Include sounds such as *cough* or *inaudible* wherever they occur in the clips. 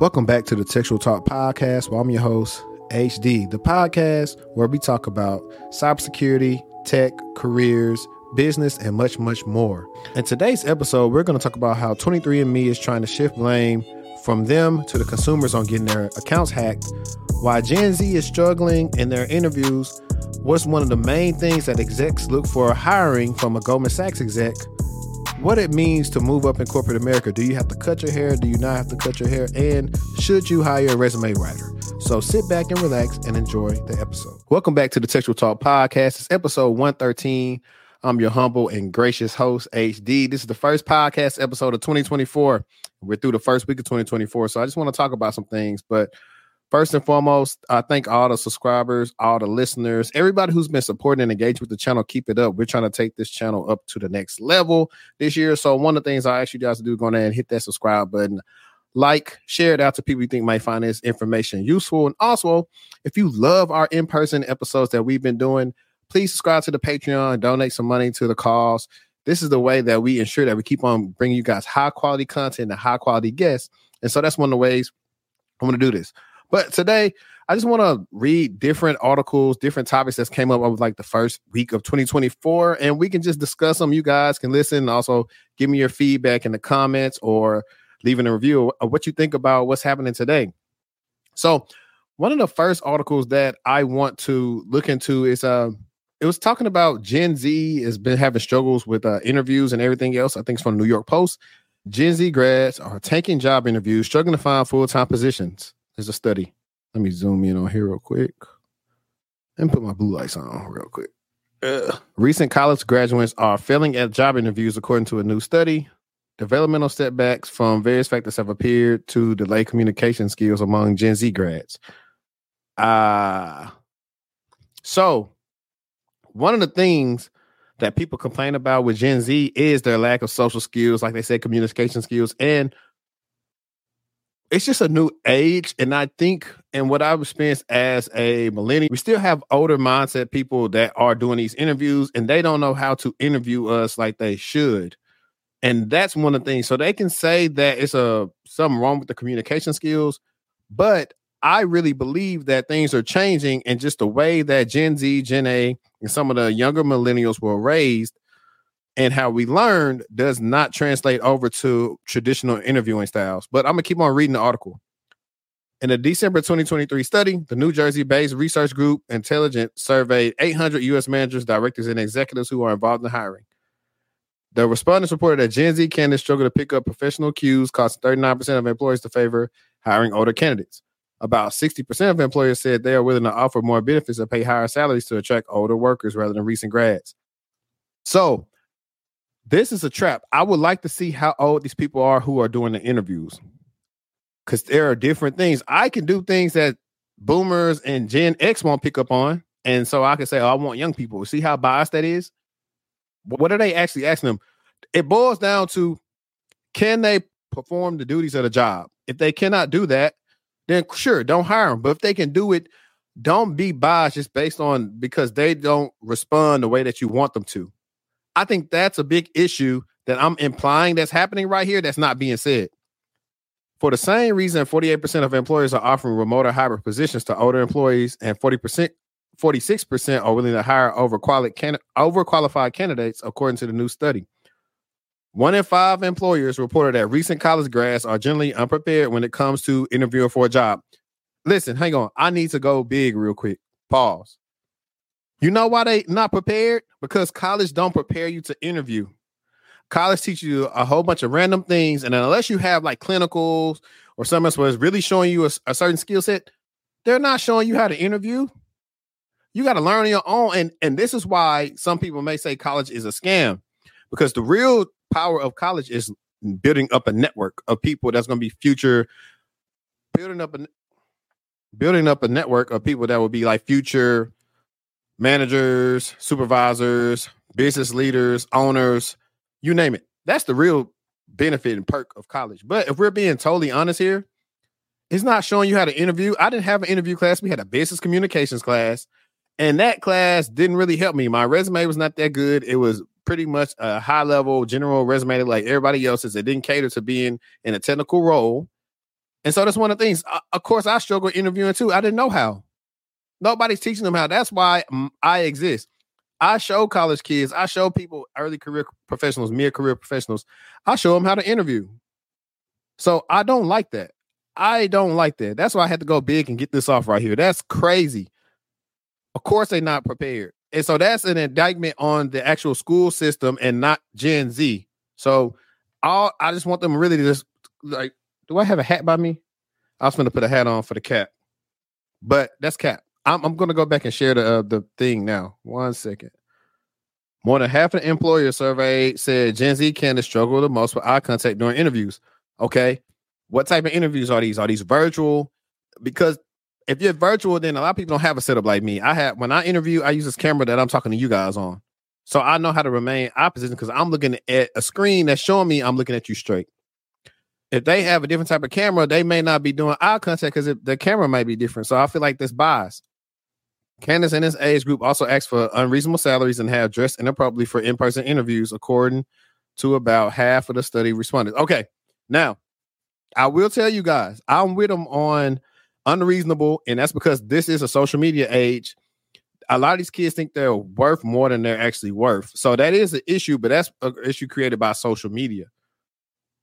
Welcome back to the Techtual Talk Podcast. Well, I'm your host, HD, the podcast where we talk about cybersecurity, tech, careers, business, and much, much more. In today's episode, we're going to talk about how 23andMe is trying to shift blame from them to the consumers on getting their accounts hacked, why Gen Z is struggling in their interviews, what's one of the main things that execs look for hiring from a Goldman Sachs exec, what it means to move up in corporate America. Do you have to cut your hair? Do you not have to cut your hair? And should you hire a resume writer? So sit back and relax and enjoy the episode. Welcome back to the Techtual Talk Podcast. It's episode 113. I'm your humble and gracious host, HD. This is the first podcast episode of 2024. We're through the first week of 2024. So I just want to talk about some things. But First and foremost, I thank all the subscribers, all the listeners, everybody who's been supporting and engaged with the channel. Keep it up. We're trying to take this channel up to the next level this year. So one of the things I ask you guys to do, go and hit that subscribe button, like, share it out to people you think might find this information useful. And also, if you love our in-person episodes that we've been doing, please subscribe to the Patreon, donate some money to the cause. This is the way that we ensure that we keep on bringing you guys high quality content and high quality guests. And so that's one of the ways I'm going to do this. But today, I just want to read different articles, different topics that came up over like the first week of 2024, and we can just discuss them. You guys can listen and also give me your feedback in the comments or leaving a review of what you think about what's happening today. So, one of the first articles that I want to look into is uh it was talking about Gen Z has been having struggles with uh, interviews and everything else. I think it's from New York Post. Gen Z grads are taking job interviews, struggling to find full time positions. There's a study. Let me zoom in on here real quick and put my blue lights on real quick. Ugh. Recent college graduates are failing at job interviews, according to a new study. Developmental setbacks from various factors have appeared to delay communication skills among Gen Z grads. Ah, uh, so one of the things that people complain about with Gen Z is their lack of social skills, like they said, communication skills, and it's just a new age. And I think, and what I've experienced as a millennial, we still have older mindset people that are doing these interviews and they don't know how to interview us like they should. And that's one of the things. So they can say that it's a something wrong with the communication skills, but I really believe that things are changing and just the way that Gen Z, Gen A, and some of the younger millennials were raised and how we learned does not translate over to traditional interviewing styles. But I'm gonna keep on reading the article. In a December 2023 study, the New Jersey-based research group Intelligent surveyed 800 U.S. managers, directors, and executives who are involved in hiring. The respondents reported that Gen Z candidates struggle to pick up professional cues, causing 39% of employers to favor hiring older candidates. About 60% of employers said they are willing to offer more benefits and pay higher salaries to attract older workers rather than recent grads. So, this is a trap. I would like to see how old these people are who are doing the interviews. Because there are different things. I can do things that boomers and Gen X won't pick up on. And so I can say, oh, I want young people. See how biased that is? What are they actually asking them? It boils down to can they perform the duties of the job? If they cannot do that, then sure, don't hire them. But if they can do it, don't be biased just based on because they don't respond the way that you want them to. I think that's a big issue that I'm implying that's happening right here that's not being said. For the same reason, 48% of employers are offering remote or hybrid positions to older employees, and 40%, 46% are willing to hire overqualified, can- overqualified candidates, according to the new study. One in five employers reported that recent college grads are generally unprepared when it comes to interviewing for a job. Listen, hang on. I need to go big real quick. Pause. You know why they not prepared? Because college don't prepare you to interview. College teaches you a whole bunch of random things, and unless you have like clinicals or something else where it's really showing you a, a certain skill set, they're not showing you how to interview. You got to learn on your own, and and this is why some people may say college is a scam, because the real power of college is building up a network of people that's going to be future, building up a building up a network of people that will be like future managers, supervisors, business leaders, owners, you name it. That's the real benefit and perk of college. But if we're being totally honest here, it's not showing you how to interview. I didn't have an interview class. We had a business communications class, and that class didn't really help me. My resume was not that good. It was pretty much a high level general resume like everybody else's. It didn't cater to being in a technical role. And so that's one of the things. Of course, I struggle interviewing too. I didn't know how. Nobody's teaching them how. That's why I exist. I show college kids, I show people, early career professionals, mid career professionals, I show them how to interview. So I don't like that. I don't like that. That's why I had to go big and get this off right here. That's crazy. Of course, they're not prepared. And so that's an indictment on the actual school system and not Gen Z. So all I just want them really to just like, do I have a hat by me? I was going to put a hat on for the cap, but that's cap. I'm, I'm going to go back and share the uh, the thing now. One second. More than half of the employers surveyed said Gen Z candidates struggle the most with eye contact during interviews. Okay, what type of interviews are these? Are these virtual? Because if you're virtual, then a lot of people don't have a setup like me. I have when I interview, I use this camera that I'm talking to you guys on. So I know how to remain opposite because I'm looking at a screen that's showing me I'm looking at you straight. If they have a different type of camera, they may not be doing eye contact because the camera might be different. So I feel like this bias. Candace and his age group also asked for unreasonable salaries and have dressed inappropriately for in-person interviews, according to about half of the study respondents. Okay, now I will tell you guys, I'm with them on unreasonable, and that's because this is a social media age. A lot of these kids think they're worth more than they're actually worth. So that is an issue, but that's an issue created by social media.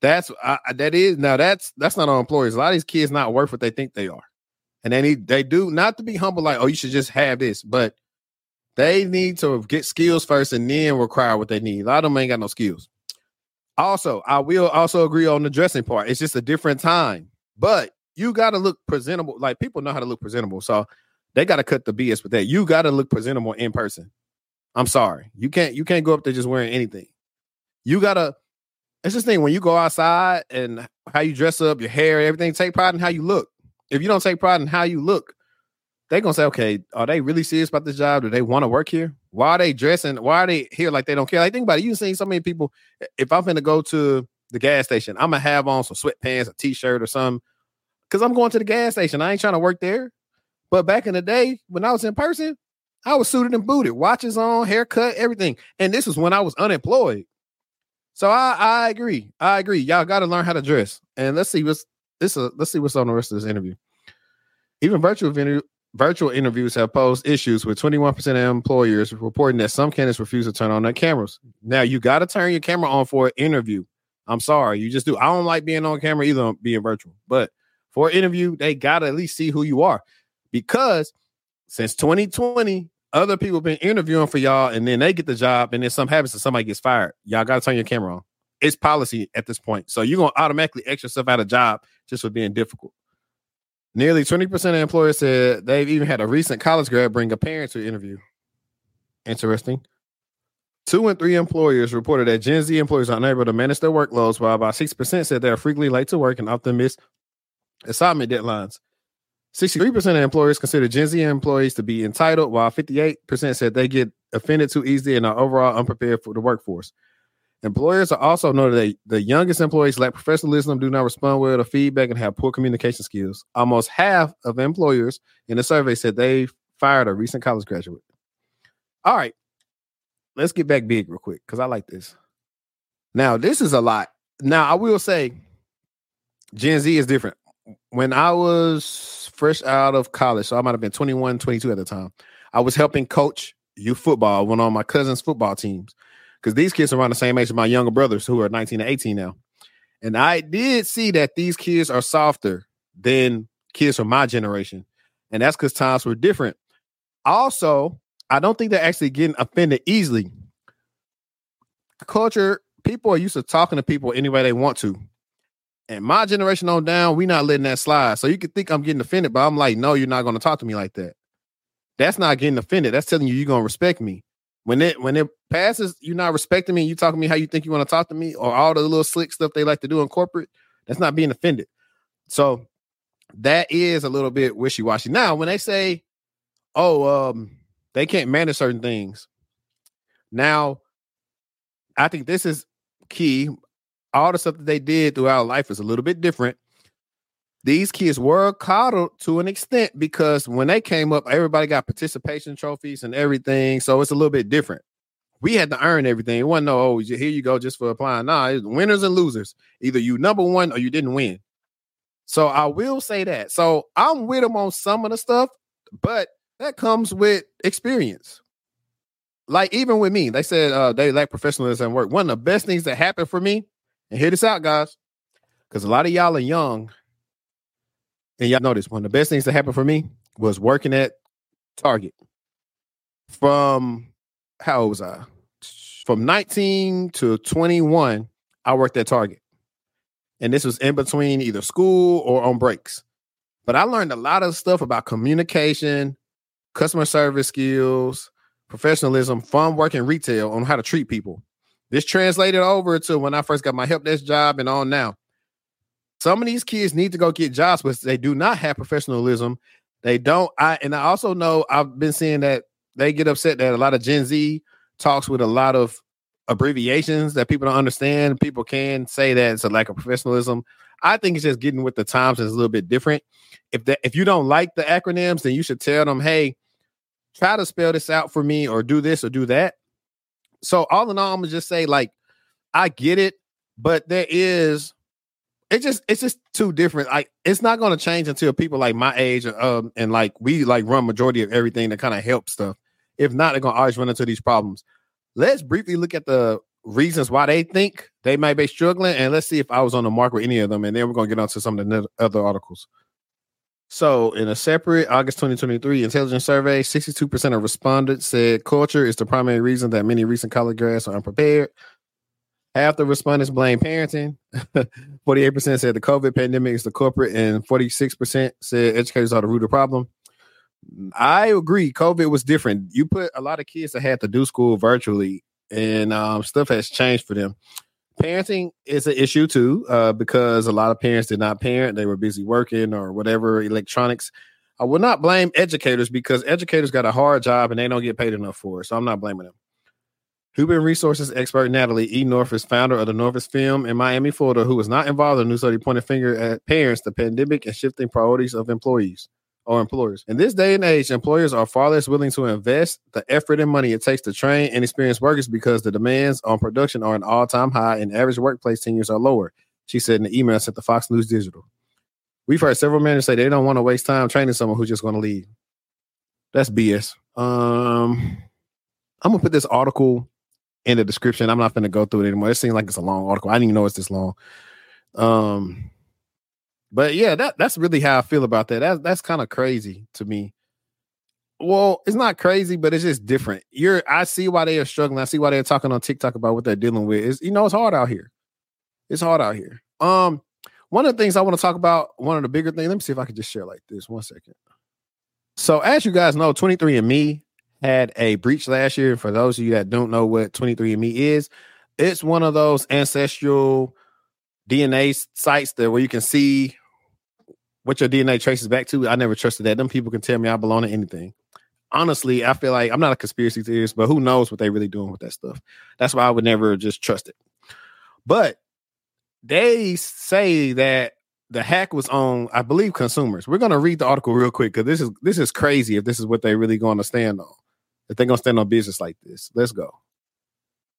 That's uh, that is now that's that's not on employers. A lot of these kids not worth what they think they are, and they need they do not to be humble like oh you should just have this, but they need to get skills first and then require what they need. A lot of them ain't got no skills. Also, I will also agree on the dressing part. It's just a different time, but you got to look presentable. Like people know how to look presentable, so they got to cut the BS with that. You got to look presentable in person. I'm sorry, you can't you can't go up there just wearing anything. You gotta. It's this thing when you go outside and how you dress up, your hair, everything. Take pride in how you look. If you don't take pride in how you look, they're gonna say, okay, are they really serious about this job? Do they want to work here? Why are they dressing? Why are they here like they don't care? Like think about it. You've seen so many people. If I'm gonna go to the gas station, I'm gonna have on some sweatpants, a t-shirt, or something, because I'm going to the gas station. I ain't trying to work there. But back in the day, when I was in person, I was suited and booted, watches on, haircut, everything. And this was when I was unemployed. So I, I agree. I agree. Y'all got to learn how to dress. And let's see what's this. Let's see what's on the rest of this interview. Even virtual virtual interviews have posed issues with 21% of employers reporting that some candidates refuse to turn on their cameras. Now you got to turn your camera on for an interview. I'm sorry, you just do. I don't like being on camera either, being virtual, but for an interview, they got to at least see who you are because since 2020, other people been interviewing for y'all and then they get the job and then something happens and somebody gets fired. Y'all got to turn your camera on. It's policy at this point. So you're going to automatically X yourself out of job just for being difficult. Nearly 20% of employers said they've even had a recent college grad bring a parent to interview. Interesting. Two and three employers reported that Gen Z employees are unable to manage their workloads, while about 6% said they are frequently late to work and often miss assignment deadlines. 63% of employers consider Gen Z employees to be entitled, while 58% said they get offended too easily and are overall unprepared for the workforce. Employers are also noted that the youngest employees lack professionalism, do not respond well to feedback, and have poor communication skills. Almost half of employers in the survey said they fired a recent college graduate. All right, let's get back big real quick because I like this. Now, this is a lot. Now, I will say Gen Z is different. When I was fresh out of college, so I might have been 21, 22 at the time, I was helping coach youth football, one on my cousin's football teams because these kids are around the same age as my younger brothers who are 19 and 18 now. And I did see that these kids are softer than kids from my generation. And that's because times were different. Also, I don't think they're actually getting offended easily. Culture, people are used to talking to people any way they want to. And my generation on down, we not letting that slide. So you could think I'm getting offended, but I'm like, no, you're not going to talk to me like that. That's not getting offended. That's telling you you're going to respect me. When it when it passes, you're not respecting me. You talking to me how you think you want to talk to me, or all the little slick stuff they like to do in corporate. That's not being offended. So that is a little bit wishy washy. Now, when they say, "Oh, um, they can't manage certain things," now I think this is key. All the stuff that they did throughout life is a little bit different these kids were coddled to an extent because when they came up, everybody got participation trophies and everything. So it's a little bit different. We had to earn everything. It wasn't no, oh, here you go just for applying. Nah, it's winners and losers. Either you number one or you didn't win. So I will say that. So I'm with them on some of the stuff, but that comes with experience. Like even with me, they said uh, they lack professionalism at work. One of the best things that happened for me, and hear this out, guys, because a lot of y'all are young, and y'all know this. One of the best things that happened for me was working at Target. From how old was I? From 19 to 21, I worked at Target and this was in between either school or on breaks. But I learned a lot of stuff about communication, customer service skills, professionalism from working retail on how to treat people. This translated over to when I first got my help desk job and on now. Some of these kids need to go get jobs, but they do not have professionalism. They don't. I and I also know I've been seeing that they get upset that a lot of Gen Z talks with a lot of abbreviations that people don't understand. People can say that it's a lack of professionalism. I think it's just getting with the times is a little bit different. If that if you don't like the acronyms, then you should tell them, hey, try to spell this out for me or do this or do that. So all in all, I'm gonna just say, like, I get it, but there is it just it's just too different. Like it's not gonna change until people like my age um and like we like run majority of everything that kind of help stuff. If not, they're gonna always run into these problems let's briefly look at the reasons why they think they might be struggling, and let's see if I was on the mark with any of them, and then we're gonna get on to some of the other articles. So, in a separate August 2023 intelligence survey, 62% of respondents said culture is the primary reason that many recent college grads are unprepared. Half the respondents blame parenting. *laughs* 48% said the COVID pandemic is the culprit, and 46% said educators are the root of the problem. I agree. COVID was different. You put a lot of kids that had to do school virtually, and um, stuff has changed for them. Parenting is an issue too, uh, because a lot of parents did not parent; they were busy working or whatever electronics. I will not blame educators because educators got a hard job and they don't get paid enough for it. So I'm not blaming them. Human resources expert Natalie E. North is founder of the Norfus Film in Miami, Florida, who was not involved in the new study pointed finger at parents, the pandemic, and shifting priorities of employees or employers. In this day and age, employers are far less willing to invest the effort and money it takes to train and experience workers because the demands on production are an all time high and average workplace tenures are lower. She said in the email sent to Fox News Digital. We've heard several managers say they don't want to waste time training someone who's just going to leave. That's BS. Um, I'm gonna put this article in the description. I'm not going to go through it anymore. It seems like it's a long article. I didn't even know it's this long. Um, but yeah, that that's really how I feel about that. That's that's kind of crazy to me. Well, it's not crazy, but it's just different. You're I see why they are struggling. I see why they're talking on TikTok about what they're dealing with. Is you know, it's hard out here. It's hard out here. Um, one of the things I want to talk about, one of the bigger things, let me see if I can just share like this. One second. So, as you guys know, 23andMe had a breach last year. For those of you that don't know what 23andMe is, it's one of those ancestral DNA sites that where you can see what your DNA traces back to. I never trusted that. Them people can tell me I belong to anything. Honestly, I feel like I'm not a conspiracy theorist, but who knows what they're really doing with that stuff. That's why I would never just trust it. But they say that the hack was on, I believe, consumers. We're gonna read the article real quick because this is this is crazy if this is what they're really going to stand on. They're gonna stand on business like this. Let's go.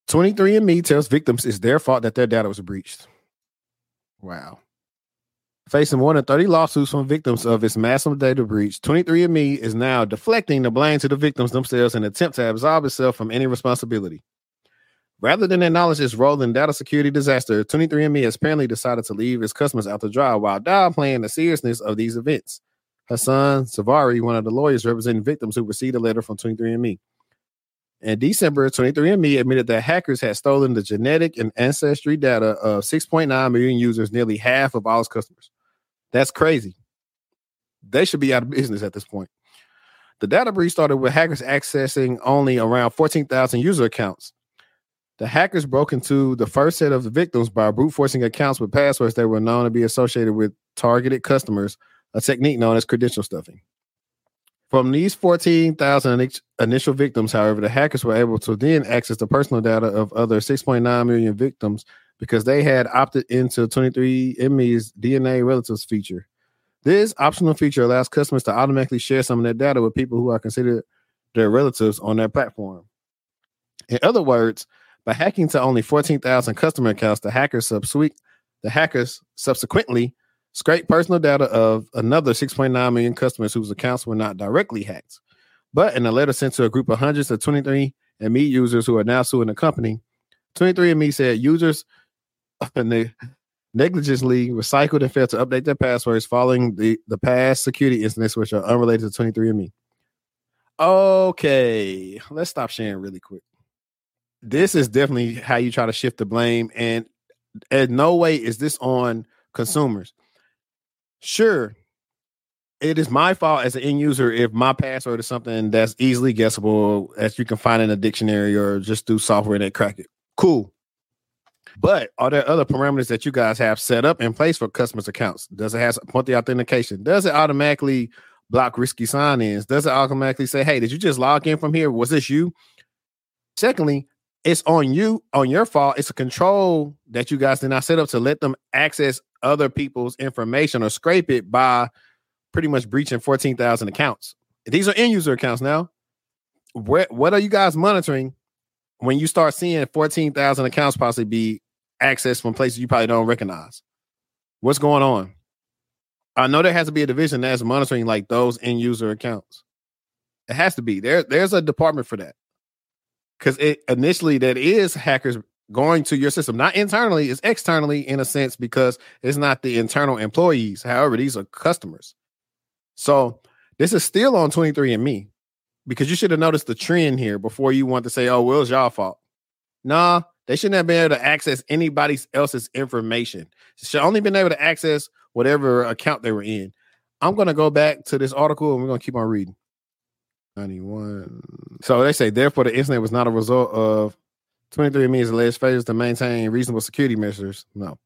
23andMe tells victims it's their fault that their data was breached. Wow. Facing more than 30 lawsuits from victims of its massive data breach, 23andMe is now deflecting the blame to the victims themselves in an attempt to absolve itself from any responsibility. Rather than acknowledge its role in data security disaster, 23andMe has apparently decided to leave its customers out to dry while downplaying the seriousness of these events. Hassan Zavareei, one of the lawyers representing victims who received a letter from 23andMe. In December, 23andMe admitted that hackers had stolen the genetic and ancestry data of 6.9 million users, nearly half of all its customers. That's crazy. They should be out of business at this point. The data breach started with hackers accessing only around 14,000 user accounts. The hackers broke into the first set of the victims by brute forcing accounts with passwords that were known to be associated with targeted customers, a technique known as credential stuffing. From these 14,000 initial victims, however, the hackers were able to then access the personal data of other 6.9 million victims because they had opted into 23andMe's DNA relatives feature. This optional feature allows customers to automatically share some of their data with people who are considered their relatives on their platform. In other words, by hacking to only 14,000 customer accounts, the hackers subsequent the hackers subsequently scrape personal data of another 6.9 million customers whose accounts were not directly hacked. But in a letter sent to a group of hundreds of 23 and Me users who are now suing the company, 23andMe said users *laughs* negligently recycled and failed to update their passwords following the, the past security incidents which are unrelated to 23andMe. Okay, let's stop sharing really quick. This is definitely how you try to shift the blame, and in no way is this on consumers. Sure, it is my fault as an end user if my password is something that's easily guessable as you can find in a dictionary or just do software that crack it. Cool. But are there other parameters that you guys have set up in place for customers' accounts? Does it have multi authentication? Does it automatically block risky sign ins? Does it automatically say, hey, did you just log in from here? Was this you? Secondly, it's on you, on your fault. It's a control that you guys did not set up to let them access other people's information or scrape it by pretty much breaching 14,000 accounts. These are end user accounts now. Where, what are you guys monitoring when you start seeing 14,000 accounts possibly be accessed from places you probably don't recognize? What's going on? I know there has to be a division that's monitoring like those end user accounts. It has to be. There, there's a department for that. Because it initially that is hackers going to your system, not internally, it's externally in a sense because it's not the internal employees. However, these are customers. So this is still on 23andMe because you should have noticed the trend here before you want to say, oh, well, it's y'all fault. Nah, they shouldn't have been able to access anybody else's information. They should only been able to access whatever account they were in. I'm going to go back to this article and we're going to keep on reading. 91. So they say, therefore, the incident was not a result of 23andMe's alleged failures to maintain reasonable security measures. No.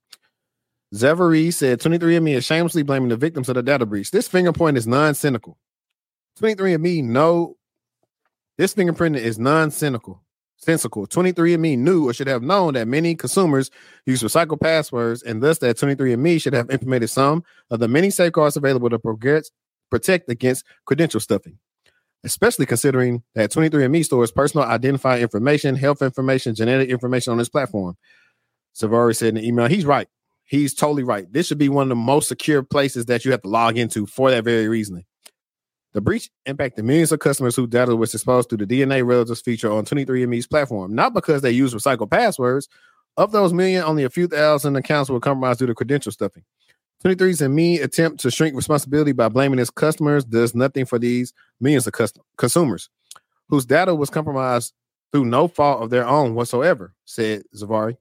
Zavareei said 23andMe is shamelessly blaming the victims of the data breach. This fingerprint is non-cynical. 23andMe no, this fingerprint is non-cynical. Sensical. 23andMe knew or should have known that many consumers use recycled passwords, and thus that 23andMe should have implemented some of the many safeguards available to protect against credential stuffing. Especially considering that 23andMe stores personal identifying information, health information, genetic information on this platform. Zavareei said in the email, he's right. He's totally right. This should be one of the most secure places that you have to log into for that very reason. The breach impacted millions of customers whose data was exposed through the DNA relatives feature on 23andMe's platform, not because they use recycled passwords. Of those million, only a few thousand accounts were compromised due to credential stuffing. 23andMe attempt to shrink responsibility by blaming its customers does nothing for these millions of custom- consumers whose data was compromised through no fault of their own whatsoever, said Zavareei.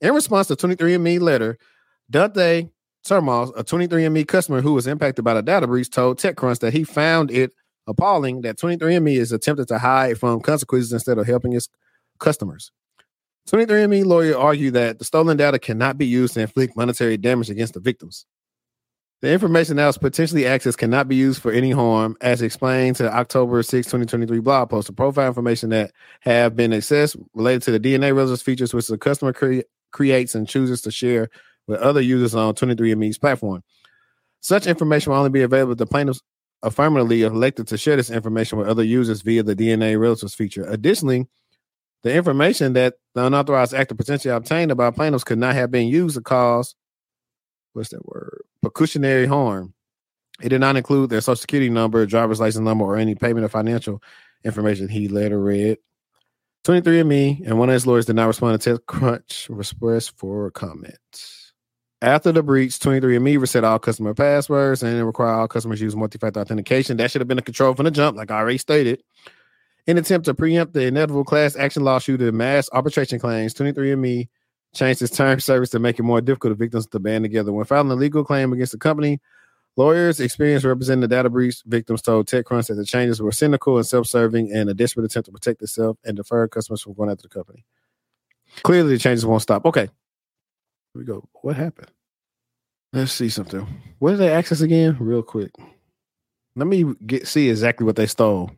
In response to 23andMe letter, Dante Termohs, a 23andMe customer who was impacted by the data breach, told TechCrunch that he found it appalling that 23andMe is attempting to hide from consequences instead of helping its customers. 23andMe lawyer argued that the stolen data cannot be used to inflict monetary damage against the victims. The information that was potentially accessed cannot be used for any harm, as explained to the October 6, 2023 blog post. The profile information that have been accessed related to the DNA results features, which the customer cre- creates and chooses to share with other users on 23andMe's platform. Such information will only be available if the plaintiffs affirmatively elected to share this information with other users via the DNA relatives feature. Additionally, the information that the unauthorized actor potentially obtained about plaintiffs could not have been used to cause what's that word? Pecuniary harm. It did not include their social security number, driver's license number, or any payment or financial information. He later read. 23andMe and one of his lawyers did not respond to TechCrunch request for comment. After the breach, 23andMe reset all customer passwords and require all customers use multi-factor authentication. That should have been a control from the jump, like I already stated. In attempt to preempt the inevitable class action lawsuit and mass arbitration claims, 23andMe changed its term service to make it more difficult for victims to band together. When filing a legal claim against the company, Lawyers experienced representing the data breach victims told TechCrunch that the changes were cynical and self-serving and a desperate attempt to protect itself and defer customers from going after the company. Clearly, the changes won't stop. Okay, here we go. What happened? Let's see something. What did they access again? Real quick. Let me get see exactly what they stole.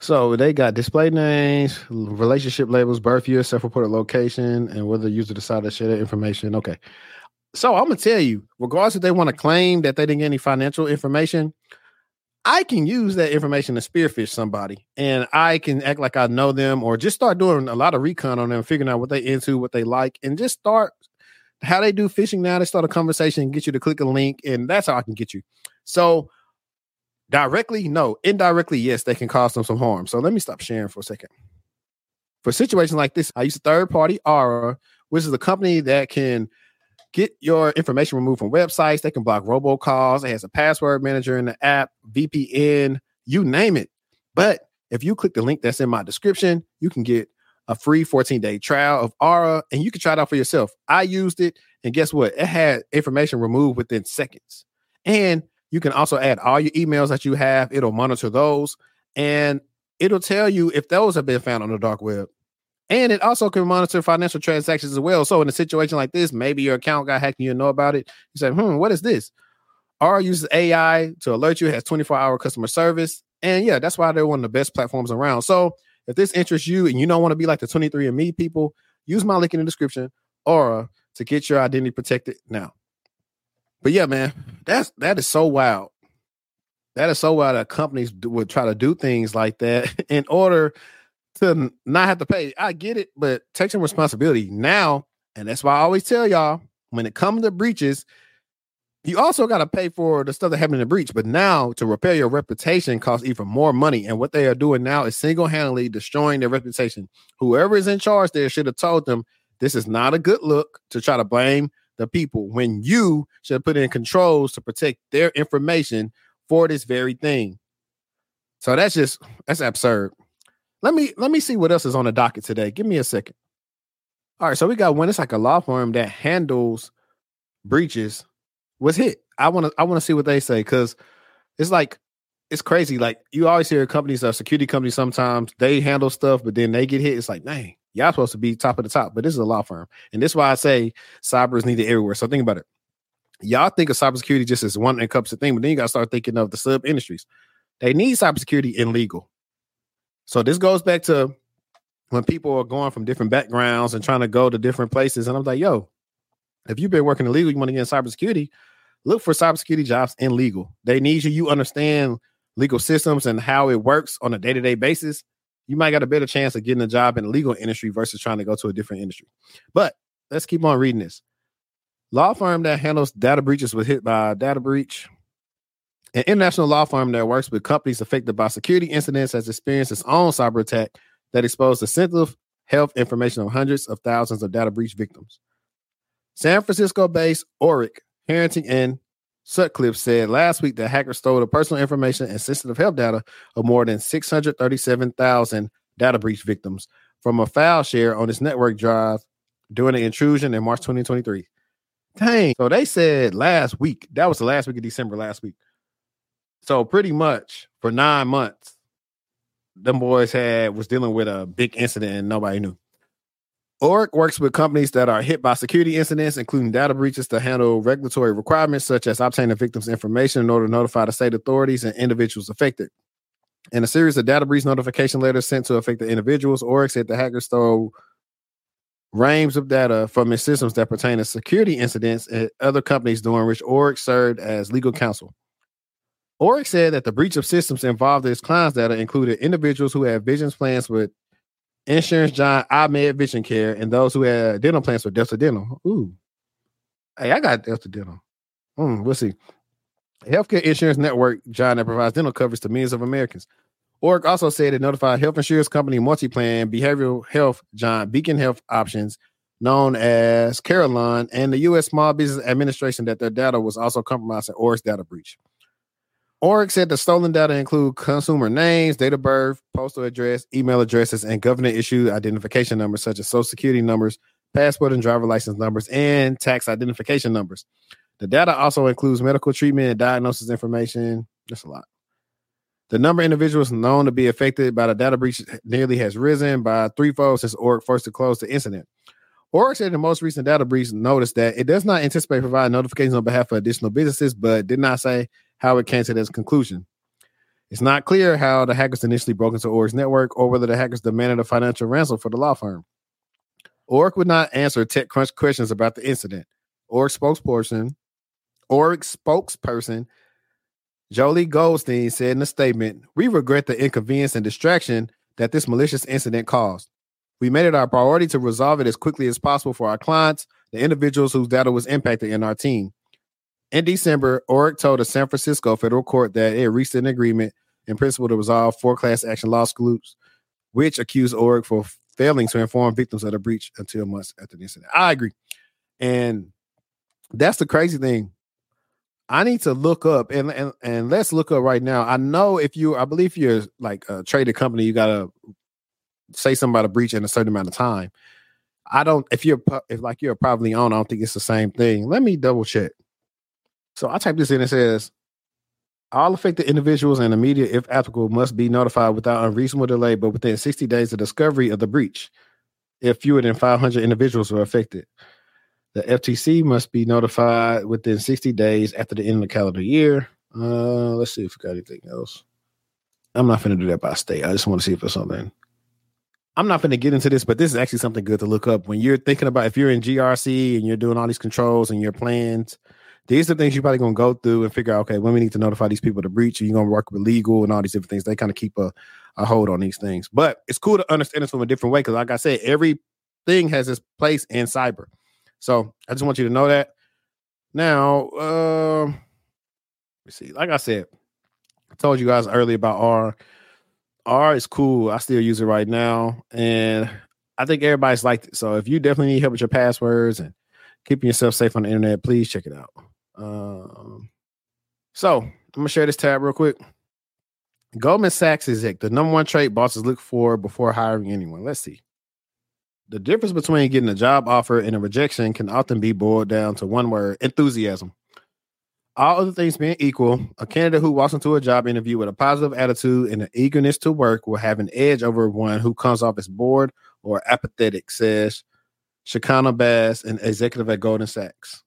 So they got display names, relationship labels, birth year, self-reported location, and whether the user decided to share that information. Okay. So I'm gonna tell you, regardless if they want to claim that they didn't get any financial information, I can use that information to spearphish somebody, and I can act like I know them, or just start doing a lot of recon on them, figuring out what they into, what they like, and just start how they do phishing now, they start a conversation, get you to click a link, and that's how I can get you. So directly, no. Indirectly, yes, they can cause them some harm. So let me stop sharing for a second. For situations like this, I use a third party Aura, which is a company that can get your information removed from websites. They can block robocalls. It has a password manager in the app, VPN, you name it. But if you click the link that's in my description, you can get a free 14 day trial of Aura and you can try it out for yourself. I used it, and guess what? It had information removed within seconds. And you can also add all your emails that you have, it'll monitor those and it'll tell you if those have been found on the dark web. And it also can monitor financial transactions as well. So in a situation like this, maybe your account got hacked and you know about it. You say, hmm, what is this? Aura uses AI to alert you, has 24 hour customer service. And yeah, that's why they're one of the best platforms around. So if this interests you and you don't want to be like the 23andMe people, use my link in the description or to get your identity protected now. But yeah, man, that's that is so wild. That is so wild that companies would try to do things like that *laughs* in order to not have to pay. I get it, but take some responsibility now. And that's why I always tell y'all when it comes to breaches, you also got to pay for the stuff that happened in the breach. But now to repair your reputation costs even more money. And what they are doing now is single handedly destroying their reputation. Whoever is in charge there should have told them this is not a good look to try to blame the people when you should put in controls to protect their information for this very thing. So that's just that's absurd. Let me let me see what else is on the docket today. Give me a second. All right, so we got one. It's like a law firm that handles breaches was hit. I want to I want to see what they say because it's like it's crazy. Like you always hear companies, uh, security companies, sometimes they handle stuff, but then they get hit. It's like, dang, y'all supposed to be top of the top, but this is a law firm, and this is why I say cyber is needed everywhere. So think about it. Y'all think of cybersecurity just as one encompassing thing, but then you got to start thinking of the sub industries. They need cybersecurity in legal. So this goes back to when people are going from different backgrounds and trying to go to different places, and I'm like, yo, if you've been working illegal, you want to get in cybersecurity, look for cybersecurity jobs in legal. They need you. You understand legal systems and how it works on a day to day basis. You might got a better chance of getting a job in the legal industry versus trying to go to a different industry. But let's keep on reading this. Law firm that handles data breaches was hit by a data breach. An international law firm that works with companies affected by security incidents has experienced its own cyber attack that exposed the sensitive health information of hundreds of thousands of data breach victims. San Francisco based Orrick, Herrington, and Sutcliffe said last week that hackers stole the personal information and sensitive health data of more than 637,000 data breach victims from a file share on its network drive during the intrusion in March 2023. Dang. So they said last week, that was the last week of December last week. So pretty much for nine months, them boys had was dealing with a big incident and nobody knew. Orrick works with companies that are hit by security incidents, including data breaches, to handle regulatory requirements such as obtaining victims' information in order to notify the state authorities and individuals affected. In a series of data breach notification letters sent to affected individuals, Orrick said the hackers stole range of data from its systems that pertain to security incidents at other companies during which Orrick served as legal counsel. Orrick said that the breach of systems involved its clients' data included individuals who had visions plans with Insurance Giant, EyeMed Vision Care, and those who had dental plans for Delta Dental. Ooh. Hey, I got Delta Dental. Hmm, we'll see. Healthcare insurance network giant that provides dental coverage to millions of Americans. Orrick also said it notified health insurance company MultiPlan, behavioral health giant Beacon Health Options, known as Carelon, and the U.S. Small Business Administration that their data was also compromised in Orrick's data breach. Orrick said the stolen data include consumer names, date of birth, postal address, email addresses, and government issued identification numbers such as social security numbers, passport and driver license numbers, and tax identification numbers. The data also includes medical treatment and diagnosis information. That's a lot. The number of individuals known to be affected by the data breach nearly has risen by threefold since Orrick first disclosed the incident. Orrick said the most recent data breach noticed that it does not anticipate providing notifications on behalf of additional businesses, but did not say how it came to this conclusion. It's not clear how the hackers initially broke into Orrick's network or whether the hackers demanded a financial ransom for the law firm. Orrick would not answer TechCrunch questions about the incident. Orrick spokesperson, Orrick spokesperson Jolie Goldstein said in a statement, "We regret the inconvenience and distraction that this malicious incident caused. We made it our priority to resolve it as quickly as possible for our clients, the individuals whose data was impacted, in our team. In December, Orrick told the San Francisco federal court that it reached an agreement in principle to resolve four class action lawsuits, which accused Orrick for failing to inform victims of the breach until months after the incident. I agree. And that's the crazy thing. I need to look up and, and and let's look up right now. I know if you, I believe you're like a traded company, you gotta say something about a breach in a certain amount of time. I don't. If you're if like you're probably on, I don't think it's the same thing. Let me double check. So I type this in and says, all affected individuals and the media, if applicable, must be notified without unreasonable delay, but within 60 days of discovery of the breach. If fewer than 500 individuals are affected, the FTC must be notified within 60 days after the end of the calendar year. Uh, let's see if we got anything else. I'm not going to do that by state. I just want to see if there's something. I'm not going to get into this, but this is actually something good to look up when you're thinking about if you're in GRC and you're doing all these controls and your plans. These are the things you're probably going to go through and figure out. Okay, when we need to notify these people to breach, you're going to work with legal and all these different things. They kind of keep a, a hold on these things, but it's cool to understand this from a different way because, like I said, everything has its place in cyber. So I just want you to know that. Now, uh, let me see. Like I said, I told you guys earlier about Aura. Aura is cool. I still use it right now, and I think everybody's liked it. So if you definitely need help with your passwords and keeping yourself safe on the internet, please check it out. Um, so I'm gonna share this tab real quick. Goldman Sachs is the number one trait bosses look for before hiring anyone. Let's see. The difference between getting a job offer and a rejection can often be boiled down to one word enthusiasm. All other things being equal, a candidate who walks into a job interview with a positive attitude and an eagerness to work will have an edge over one who comes off as bored or apathetic, says Shekinah Bass, an executive at Goldman Sachs.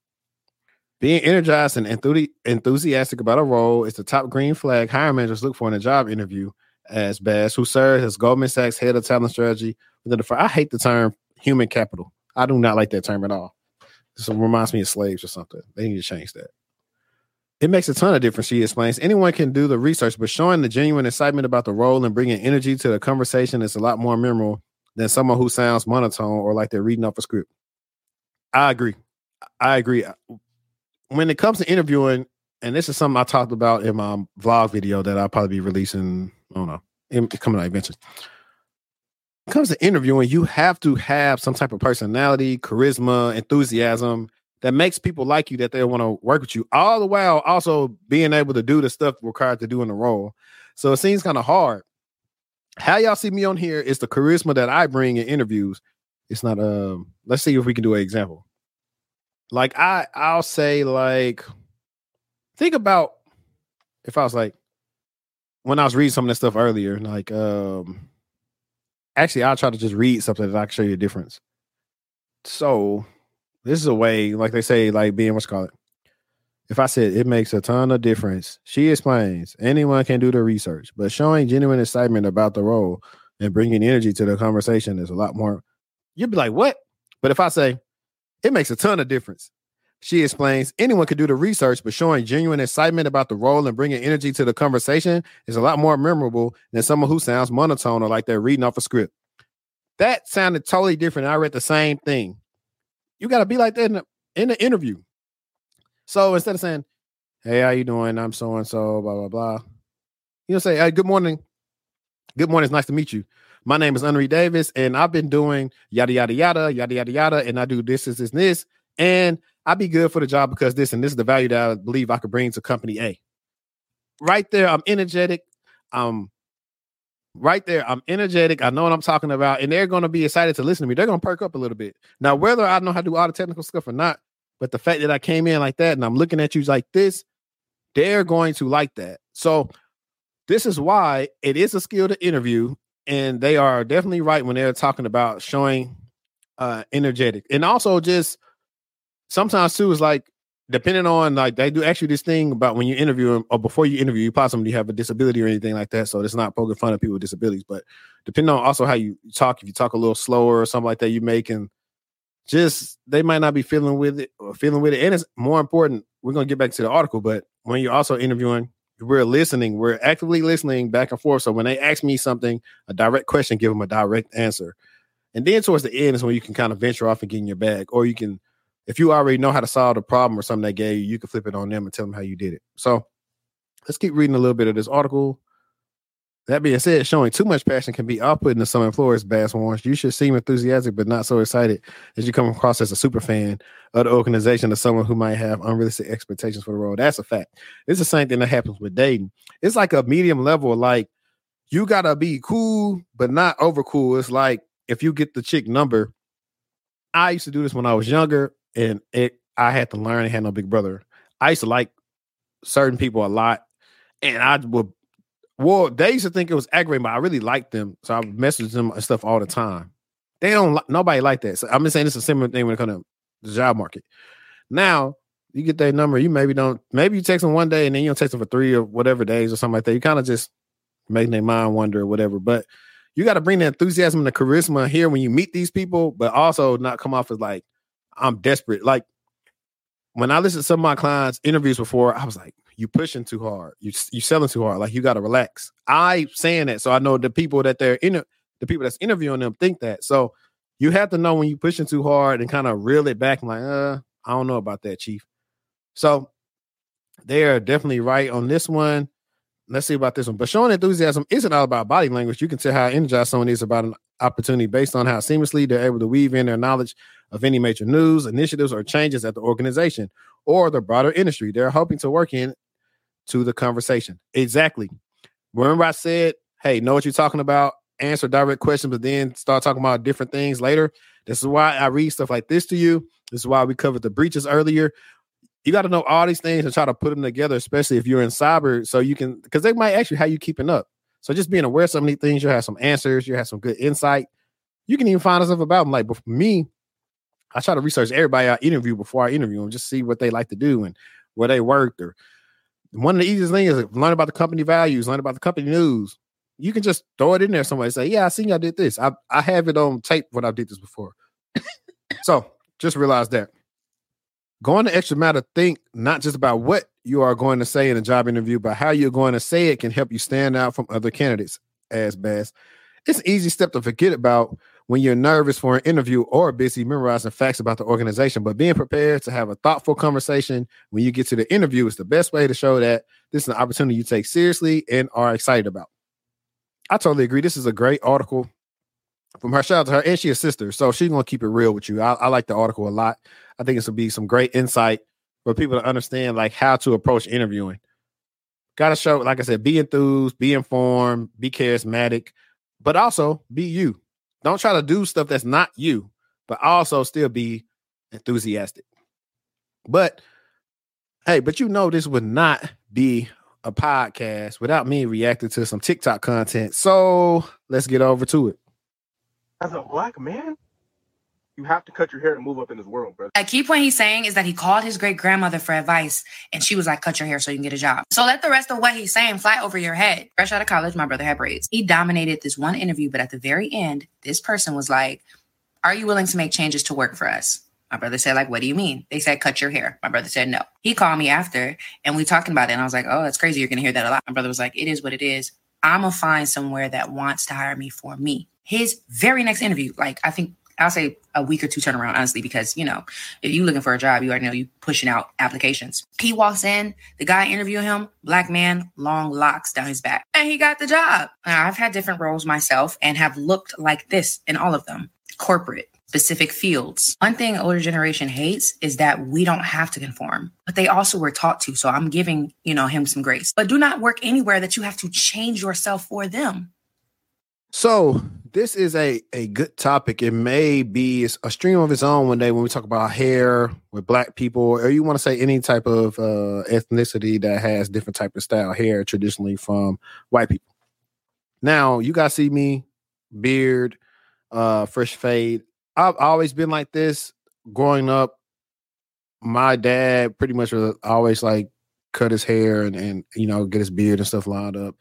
Being energized and enthusiastic about a role is the top green flag hiring managers look for in a job interview, as Bass, who serves as Goldman Sachs head of talent strategy within the. I hate the term human capital. I do not like that term at all. This reminds me of slaves or something. They need to change that. It makes a ton of difference, she explains. Anyone can do the research, but showing the genuine excitement about the role and bringing energy to the conversation is a lot more memorable than someone who sounds monotone or like they're reading off a script. I agree. I agree. When it comes to interviewing, and this is something I talked about in my vlog video that I'll probably be releasing, I don't know, coming out eventually comes to interviewing, you have to have some type of personality, charisma, enthusiasm that makes people like you that they want to work with you, all the while also being able to do the stuff required to do in the role. So it seems kind of hard. How y'all see me on here is the charisma that I bring in interviews. It's not um let's see if we can do an example. Like I I'll say like think about if I was like when I was reading some of this stuff earlier, like um actually I'll try to just read something that I can show you a difference. So this is a way, like they say, like being what's called it. If I said it makes a ton of difference, she explains anyone can do the research, but showing genuine excitement about the role and bringing energy to the conversation is a lot more. You'd be like, what? But if I say it makes a ton of difference, she explains anyone could do the research, but showing genuine excitement about the role and bringing energy to the conversation is a lot more memorable than someone who sounds monotone or like they're reading off a script. That sounded totally different. I read the same thing. You got to be like that in the, in the interview. So instead of saying, "Hey, how you doing? I'm so and so," blah blah blah, you know, say, "Hey, good morning. Good morning. It's nice to meet you. My name is Henri Davis, and I've been doing yada yada yada yada yada yada, and I do this, this, this, this, and I'd be good for the job because this and this is the value that I believe I could bring to company A. Right there, I'm energetic. Um, right there, I'm energetic. I know what I'm talking about, and they're going to be excited to listen to me. They're going to perk up a little bit. Now, whether I know how to do all the technical stuff or not, but the fact that I came in like that and I'm looking at you like this, they're going to like that. So, this is why it is a skill to interview, and they are definitely right when they're talking about showing uh energetic. And also just sometimes too is like depending on like they do actually this thing about when you interview them or before you interview you possibly have a disability or anything like that so it's not poking fun of people with disabilities but depending on also how you talk if you talk a little slower or something like that you make and just they might not be feeling with it or feeling with it and it's more important we're going to get back to the article but when you're also interviewing we're listening we're actively listening back and forth so when they ask me something a direct question give them a direct answer And then towards the end is when you can kind of venture off and get in your bag, or you can, if you already know how to solve the problem or something they gave you, you can flip it on them and tell them how you did it. So let's keep reading a little bit of this article. That being said, showing too much passion can be off-putting to some employers, Bass warns. You should seem enthusiastic but not so excited as you come across as a super fan of the organization or someone who might have unrealistic expectations for the role. That's a fact. It's the same thing that happens with dating. It's like a medium level, like you gotta be cool, but not over cool. It's like if you get the chick number, I used to do this when I was younger, and it I had to learn. I had no big brother. I used to like certain people a lot, and I would well, they used to think it was aggravating, but I really liked them, so I message them and stuff all the time. They don't. Nobody like that. So I'm just saying it's a similar thing when it comes to the job market. Now you get that number, you maybe don't. Maybe you text them one day and then you don't text them for three or whatever days or something like that. You kind of just make their mind wonder or whatever. But you got to bring the enthusiasm and the charisma here when you meet these people, but also not come off as like I'm desperate. Like when I listen to some of my clients' interviews before, I was like, you pushing too hard. You you selling too hard. Like you got to relax. I saying that, so I know the people that they're in the people that's interviewing them think that. So you have to know when you pushing too hard and kind of reel it back. And like, uh, I don't know about that, chief. So they are definitely right on this one. Let's see about this one. But showing enthusiasm isn't all about body language. You can tell how energized someone is about an opportunity based on how seamlessly they're able to weave in their knowledge of any major news, initiatives, or changes at the organization or the broader industry they're hoping to work in to the conversation. Exactly. Remember, I said, hey, know what you're talking about, answer direct questions, but then start talking about different things later. This is why I read stuff like this to you. This is why we covered the breaches earlier. You got to know all these things and try to put them together, especially if you're in cyber, so you can because they might ask you how you keeping up. So just being aware of some of these things, you'll have some answers, you have some good insight. You can even find stuff about them. Like, for me, I try to research everybody I interview before I interview them, just see what they like to do and where they worked or one of the easiest things is learn about the company values, learn about the company news. You can just throw it in there and say, Yeah, I seen y'all did this. I, I have it on tape when I did this before. *coughs* so just realize that. Going the extra mile, think not just about what you are going to say in a job interview, but how you're going to say it can help you stand out from other candidates as best. It's an easy step to forget about when you're nervous for an interview or busy memorizing facts about the organization. But being prepared to have a thoughtful conversation when you get to the interview is the best way to show that this is an opportunity you take seriously and are excited about. I totally agree. This is a great article from her. Shout out to her, and she's a sister, so she's gonna keep it real with you. I, I like the article a lot. I think it's gonna be some great insight for people to understand like how to approach interviewing. Got to show, like I said, be enthused, be informed, be charismatic, but also be you. Don't try to do stuff that's not you, but also still be enthusiastic. But hey, but you know this would not be a podcast without me reacting to some TikTok content. So let's get over to it. As a black man, you have to cut your hair and move up in this world, bro. A key point he's saying is that he called his great grandmother for advice, and she was like, "Cut your hair so you can get a job." So let the rest of what he's saying fly over your head. Fresh out of college, my brother had braids. He dominated this one interview, but at the very end, this person was like, "Are you willing to make changes to work for us?" My brother said, like, what do you mean? They said, cut your hair. My brother said, no. He called me after and we talking about it. And I was like, oh, that's crazy. You're going to hear that a lot. My brother was like, it is what it is. I'm going to find somewhere that wants to hire me for me. His very next interview, like, I think I'll say a week or two turnaround, honestly, because you know, if you're looking for a job, you already know you pushing out applications. He walks in, the guy interviewing him, black man, long locks down his back, and he got the job. Now, I've had different roles myself and have looked like this in all of them. Corporate, specific fields. One thing older generation hates is that we don't have to conform, but they also were taught to. So I'm giving, you know, him some grace. But do not work anywhere that you have to change yourself for them. So this is a a good topic. It may be a stream of its own one day when we talk about hair with black people, or you want to say any type of uh, ethnicity that has different type of style hair traditionally from white people. Now you guys see me beard, uh, fresh fade. I've always been like this growing up. My dad pretty much was always like cut his hair and and you know get his beard and stuff lined up.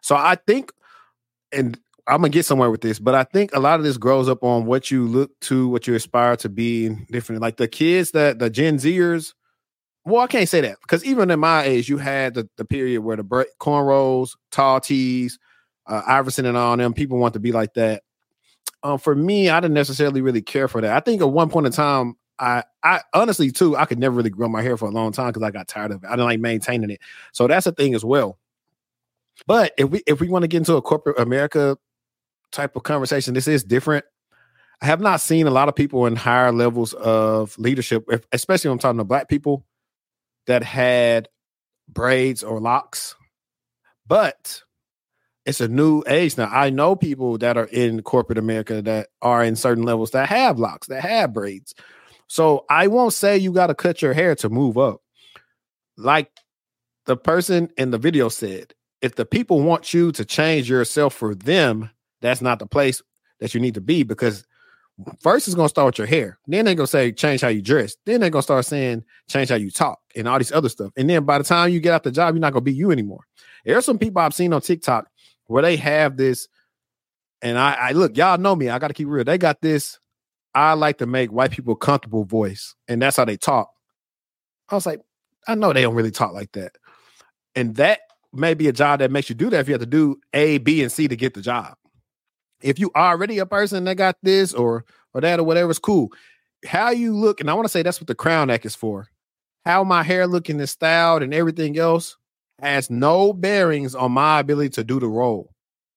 So I think and I'm gonna get somewhere with this, but I think a lot of this grows up on what you look to, what you aspire to be, different. Like the kids that the Gen Zers. Well, I can't say that because even in my age, you had the, the period where the cornrows, tall tees, uh, Iverson, and all them people want to be like that. um, for me, I didn't necessarily really care for that. I think at one point in time, I, I honestly too, I could never really grow my hair for a long time because I got tired of it. I didn't like maintaining it. So that's a thing as well. But if we if we want to get into a corporate America type of conversation, this is different. I have not seen a lot of people in higher levels of leadership, especially when I'm talking to black people that had braids or locks. But it's a new age now. I know people that are in corporate America that are in certain levels that have locks, that have braids. So I won't say you got to cut your hair to move up. Like the person in the video said, if the people want you to change yourself for them, that's not the place that you need to be because first it's gonna start with your hair. Then they're gonna say change how you dress. Then they're gonna start saying change how you talk and all these other stuff. And then by the time you get out the job, you're not gonna be you anymore. There are some people I've seen on TikTok where they have this, and I, I look, y'all know me. I got to keep real. They got this. I like to make white people comfortable voice, and that's how they talk. I was like, I know they don't really talk like that, and that may be a job that makes you do that if you have to do A, B, and C to get the job. If you already a person that got this or or that or whatever, it's cool. How you look, and I want to say that's what the crown act is for. How my hair looking is styled and everything else has no bearings on my ability to do the role.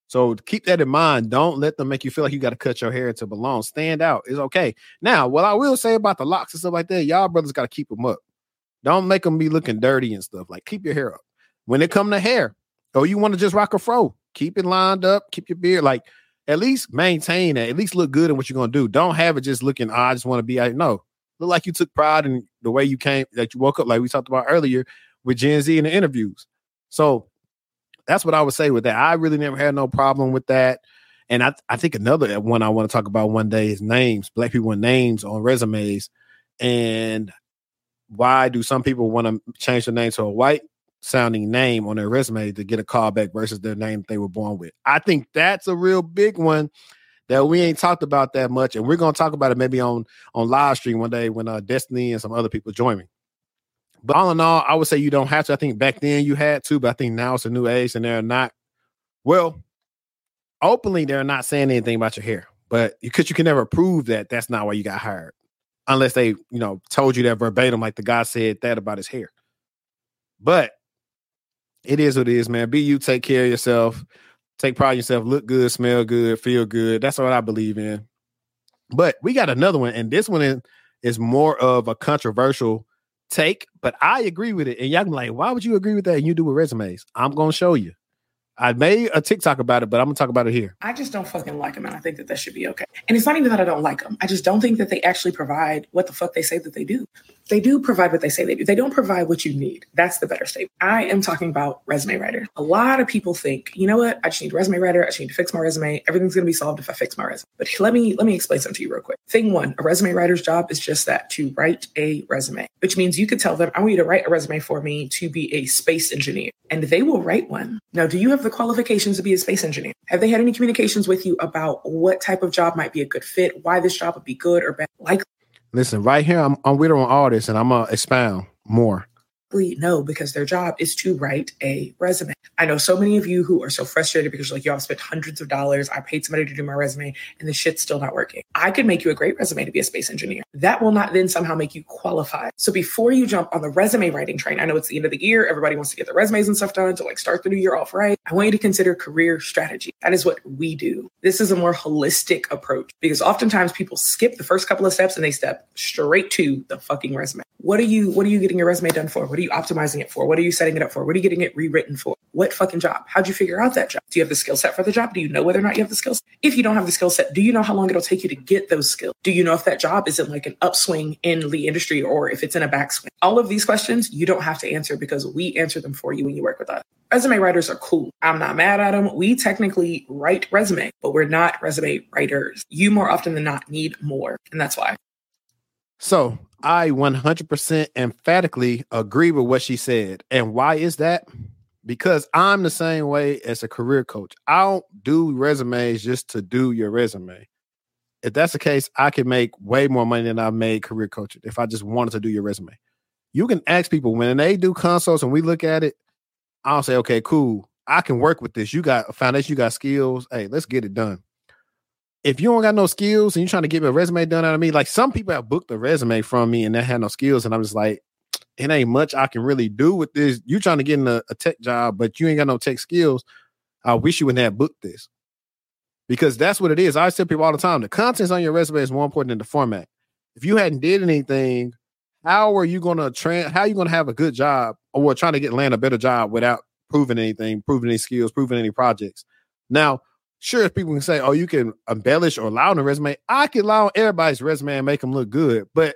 So keep that in mind. Don't let them make you feel like you got to cut your hair to belong. Stand out. It's okay. Now, what I will say about the locks and stuff like that, y'all brothers got to keep them up. Don't make them be looking dirty and stuff. Like keep your hair up. When it come to hair, or you want to just rock a fro, keep it lined up. Keep your beard like at least maintain it. At least look good in what you're gonna do. Don't have it just looking. Oh, I just want to be. I no. Look like you took pride in the way you came. That you woke up, like we talked about earlier with Gen Z in the interviews. So that's what I would say with that. I really never had no problem with that. And I, I think another one I want to talk about one day is names, black people with names on resumes. And why do some people want to change their name to a white sounding name on their resume to get a call back versus their name they were born with? I think that's a real big one that we ain't talked about that much. And we're gonna talk about it maybe on on live stream one day when uh Destiny and some other people join me. But all in all, I would say you don't have to. I think back then you had to, but I think now it's a new age and they're not, well, openly, they're not saying anything about your hair. But because you can never prove that that's not why you got hired, unless they, you know, told you that verbatim, like the guy said that about his hair. But it is what it is, man. Be you, take care of yourself, take pride in yourself, look good, smell good, feel good. That's what I believe in. But we got another one, and this one is, more of a controversial take, but I agree with it. And y'all can be like, why would you agree with that? And you do with resumes. I'm gonna show you. I made a TikTok about it, but I'm gonna talk about it here. I just don't fucking like them, and I think that that should be okay. And it's not even that I don't like them. I just don't think that they actually provide what the fuck they say that they do. They do provide what they say they do. They don't provide what you need. That's the better statement. I am talking about resume writer. A lot of people think, you know what? I just need a resume writer. I just need to fix my resume. Everything's gonna be solved if I fix my resume. But let me let me explain something to you real quick. Thing one, a resume writer's job is just that to write a resume, which means you could tell them, I want you to write a resume for me to be a space engineer, and they will write one. Now, do you have the qualifications to be a space engineer? Have they had any communications with you about what type of job might be a good fit, why this job would be good or bad? Like Listen, right here, I'm, I'm with her on all this, and I'm gonna expound more. No, because their job is to write a resume. I know so many of you who are so frustrated because you're like, y'all spent hundreds of dollars. I paid somebody to do my resume and the shit's still not working. I could make you a great resume to be a space engineer. That will not then somehow make you qualified. So before you jump on the resume writing train, I know it's the end of the year. Everybody wants to get their resumes and stuff done to like start the new year off right. I want you to consider career strategy. That is what we do. This is a more holistic approach because oftentimes people skip the first couple of steps and they step straight to the fucking resume. What are you, what are you getting your resume done for? What are you optimizing it for? What are you setting it up for? What are you getting it rewritten for? What fucking job? How'd you figure out that job? Do you have the skill set for the job? Do you know whether or not you have the skills? If you don't have the skill set, do you know how long it'll take you to get those skills? Do you know if that job is in like an upswing in the industry or if it's in a backswing? All of these questions you don't have to answer because we answer them for you when you work with us. Resume writers are cool. I'm not mad at them. We technically write resume, but we're not resume writers. You more often than not need more. And that's why. So I 100% emphatically agree with what she said. And why is that? Because I'm the same way as a career coach. I don't do resumes just to do your resume. If that's the case, I can make way more money than I made career coaching if I just wanted to do your resume. You can ask people when they do consults and we look at it, I'll say, okay, cool. I can work with this. You got a foundation, you got skills. Hey, let's get it done if you don't got no skills and you're trying to get a resume done out of me, like some people have booked a resume from me and they had no skills, and I'm just like, it ain't much I can really do with this. You trying to get in a, a tech job, but you ain't got no tech skills. I wish you wouldn't have booked this because that's what it is. I tell people all the time: the contents on your resume is more important than the format. If you hadn't did anything, how are you gonna train? How are you gonna have a good job or trying to get land a better job without proving anything, proving any skills, proving any projects? Now, sure, if people can say, "Oh, you can embellish or lie on a resume." I can lie on everybody's resume and make them look good, but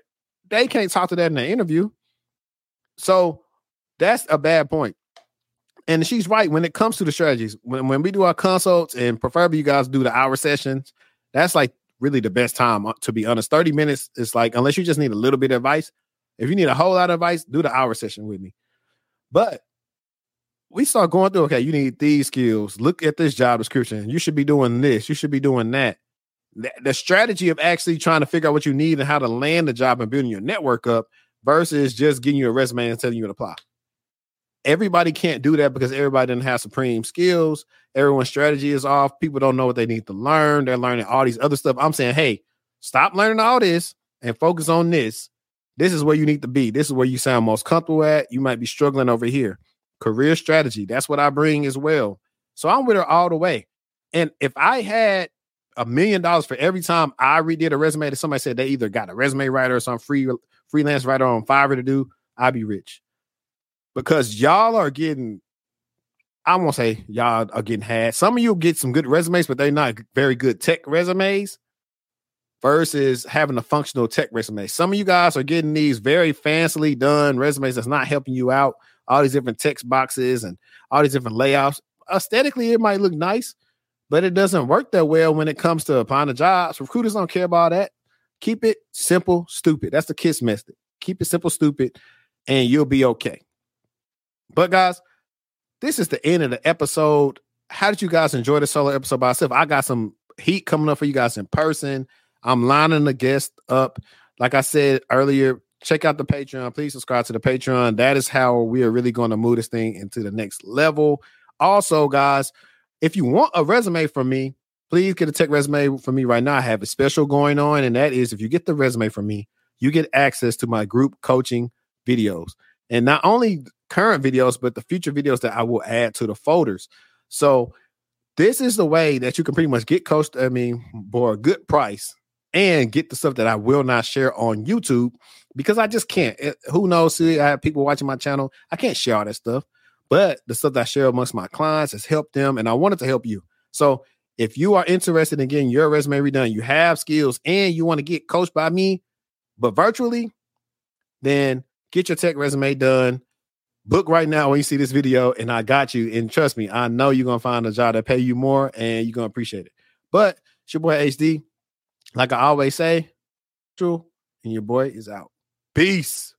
they can't talk to that in the interview. So that's a bad point. And she's right when it comes to the strategies. When, when we do our consults, and preferably you guys do the hour sessions, that's like really the best time. Uh, to be honest, thirty minutes is like unless you just need a little bit of advice. If you need a whole lot of advice, do the hour session with me. But we start going through. Okay, you need these skills. Look at this job description. You should be doing this. You should be doing that. The, the strategy of actually trying to figure out what you need and how to land the job and building your network up versus just getting you a resume and telling you to apply. Everybody can't do that because everybody doesn't have supreme skills. Everyone's strategy is off. People don't know what they need to learn. They're learning all these other stuff. I'm saying, hey, stop learning all this and focus on this. This is where you need to be. This is where you sound most comfortable at. You might be struggling over here. Career strategy. That's what I bring as well. So I'm with her all the way. And if I had a million dollars for every time I redid a resume that somebody said they either got a resume writer or some free freelance writer on Fiverr to do, I'd be rich. Because y'all are getting, I won't say y'all are getting had. Some of you get some good resumes, but they're not very good tech resumes versus having a functional tech resume. Some of you guys are getting these very fancily done resumes that's not helping you out. All these different text boxes and all these different layouts. Aesthetically, it might look nice, but it doesn't work that well when it comes to applying the jobs. Recruiters don't care about that. Keep it simple, stupid. That's the KISS method. Keep it simple, stupid, and you'll be okay. But guys, this is the end of the episode. How did you guys enjoy the solo episode by myself? I got some heat coming up for you guys in person. I'm lining the guest up. Like I said earlier, check out the Patreon. Please subscribe to the Patreon. That is how we are really going to move this thing into the next level. Also, guys, if you want a resume from me, please get a tech resume from me right now. I have a special going on, and that is if you get the resume from me, you get access to my group coaching videos. And not only current videos, but the future videos that I will add to the folders. So this is the way that you can pretty much get coached, I mean, for a good price and get the stuff that I will not share on YouTube because I just can't. It, who knows? See, I have people watching my channel. I can't share all that stuff. But the stuff that I share amongst my clients has helped them, and I wanted to help you. So if you are interested in getting your resume redone, you have skills, and you want to get coached by me, but virtually, then get your tech resume done. Book right now when you see this video, and I got you. And trust me, I know you're gonna find a job that pay you more, and you're gonna appreciate it. But it's your boy HD. Like I always say, true, and your boy is out. Peace.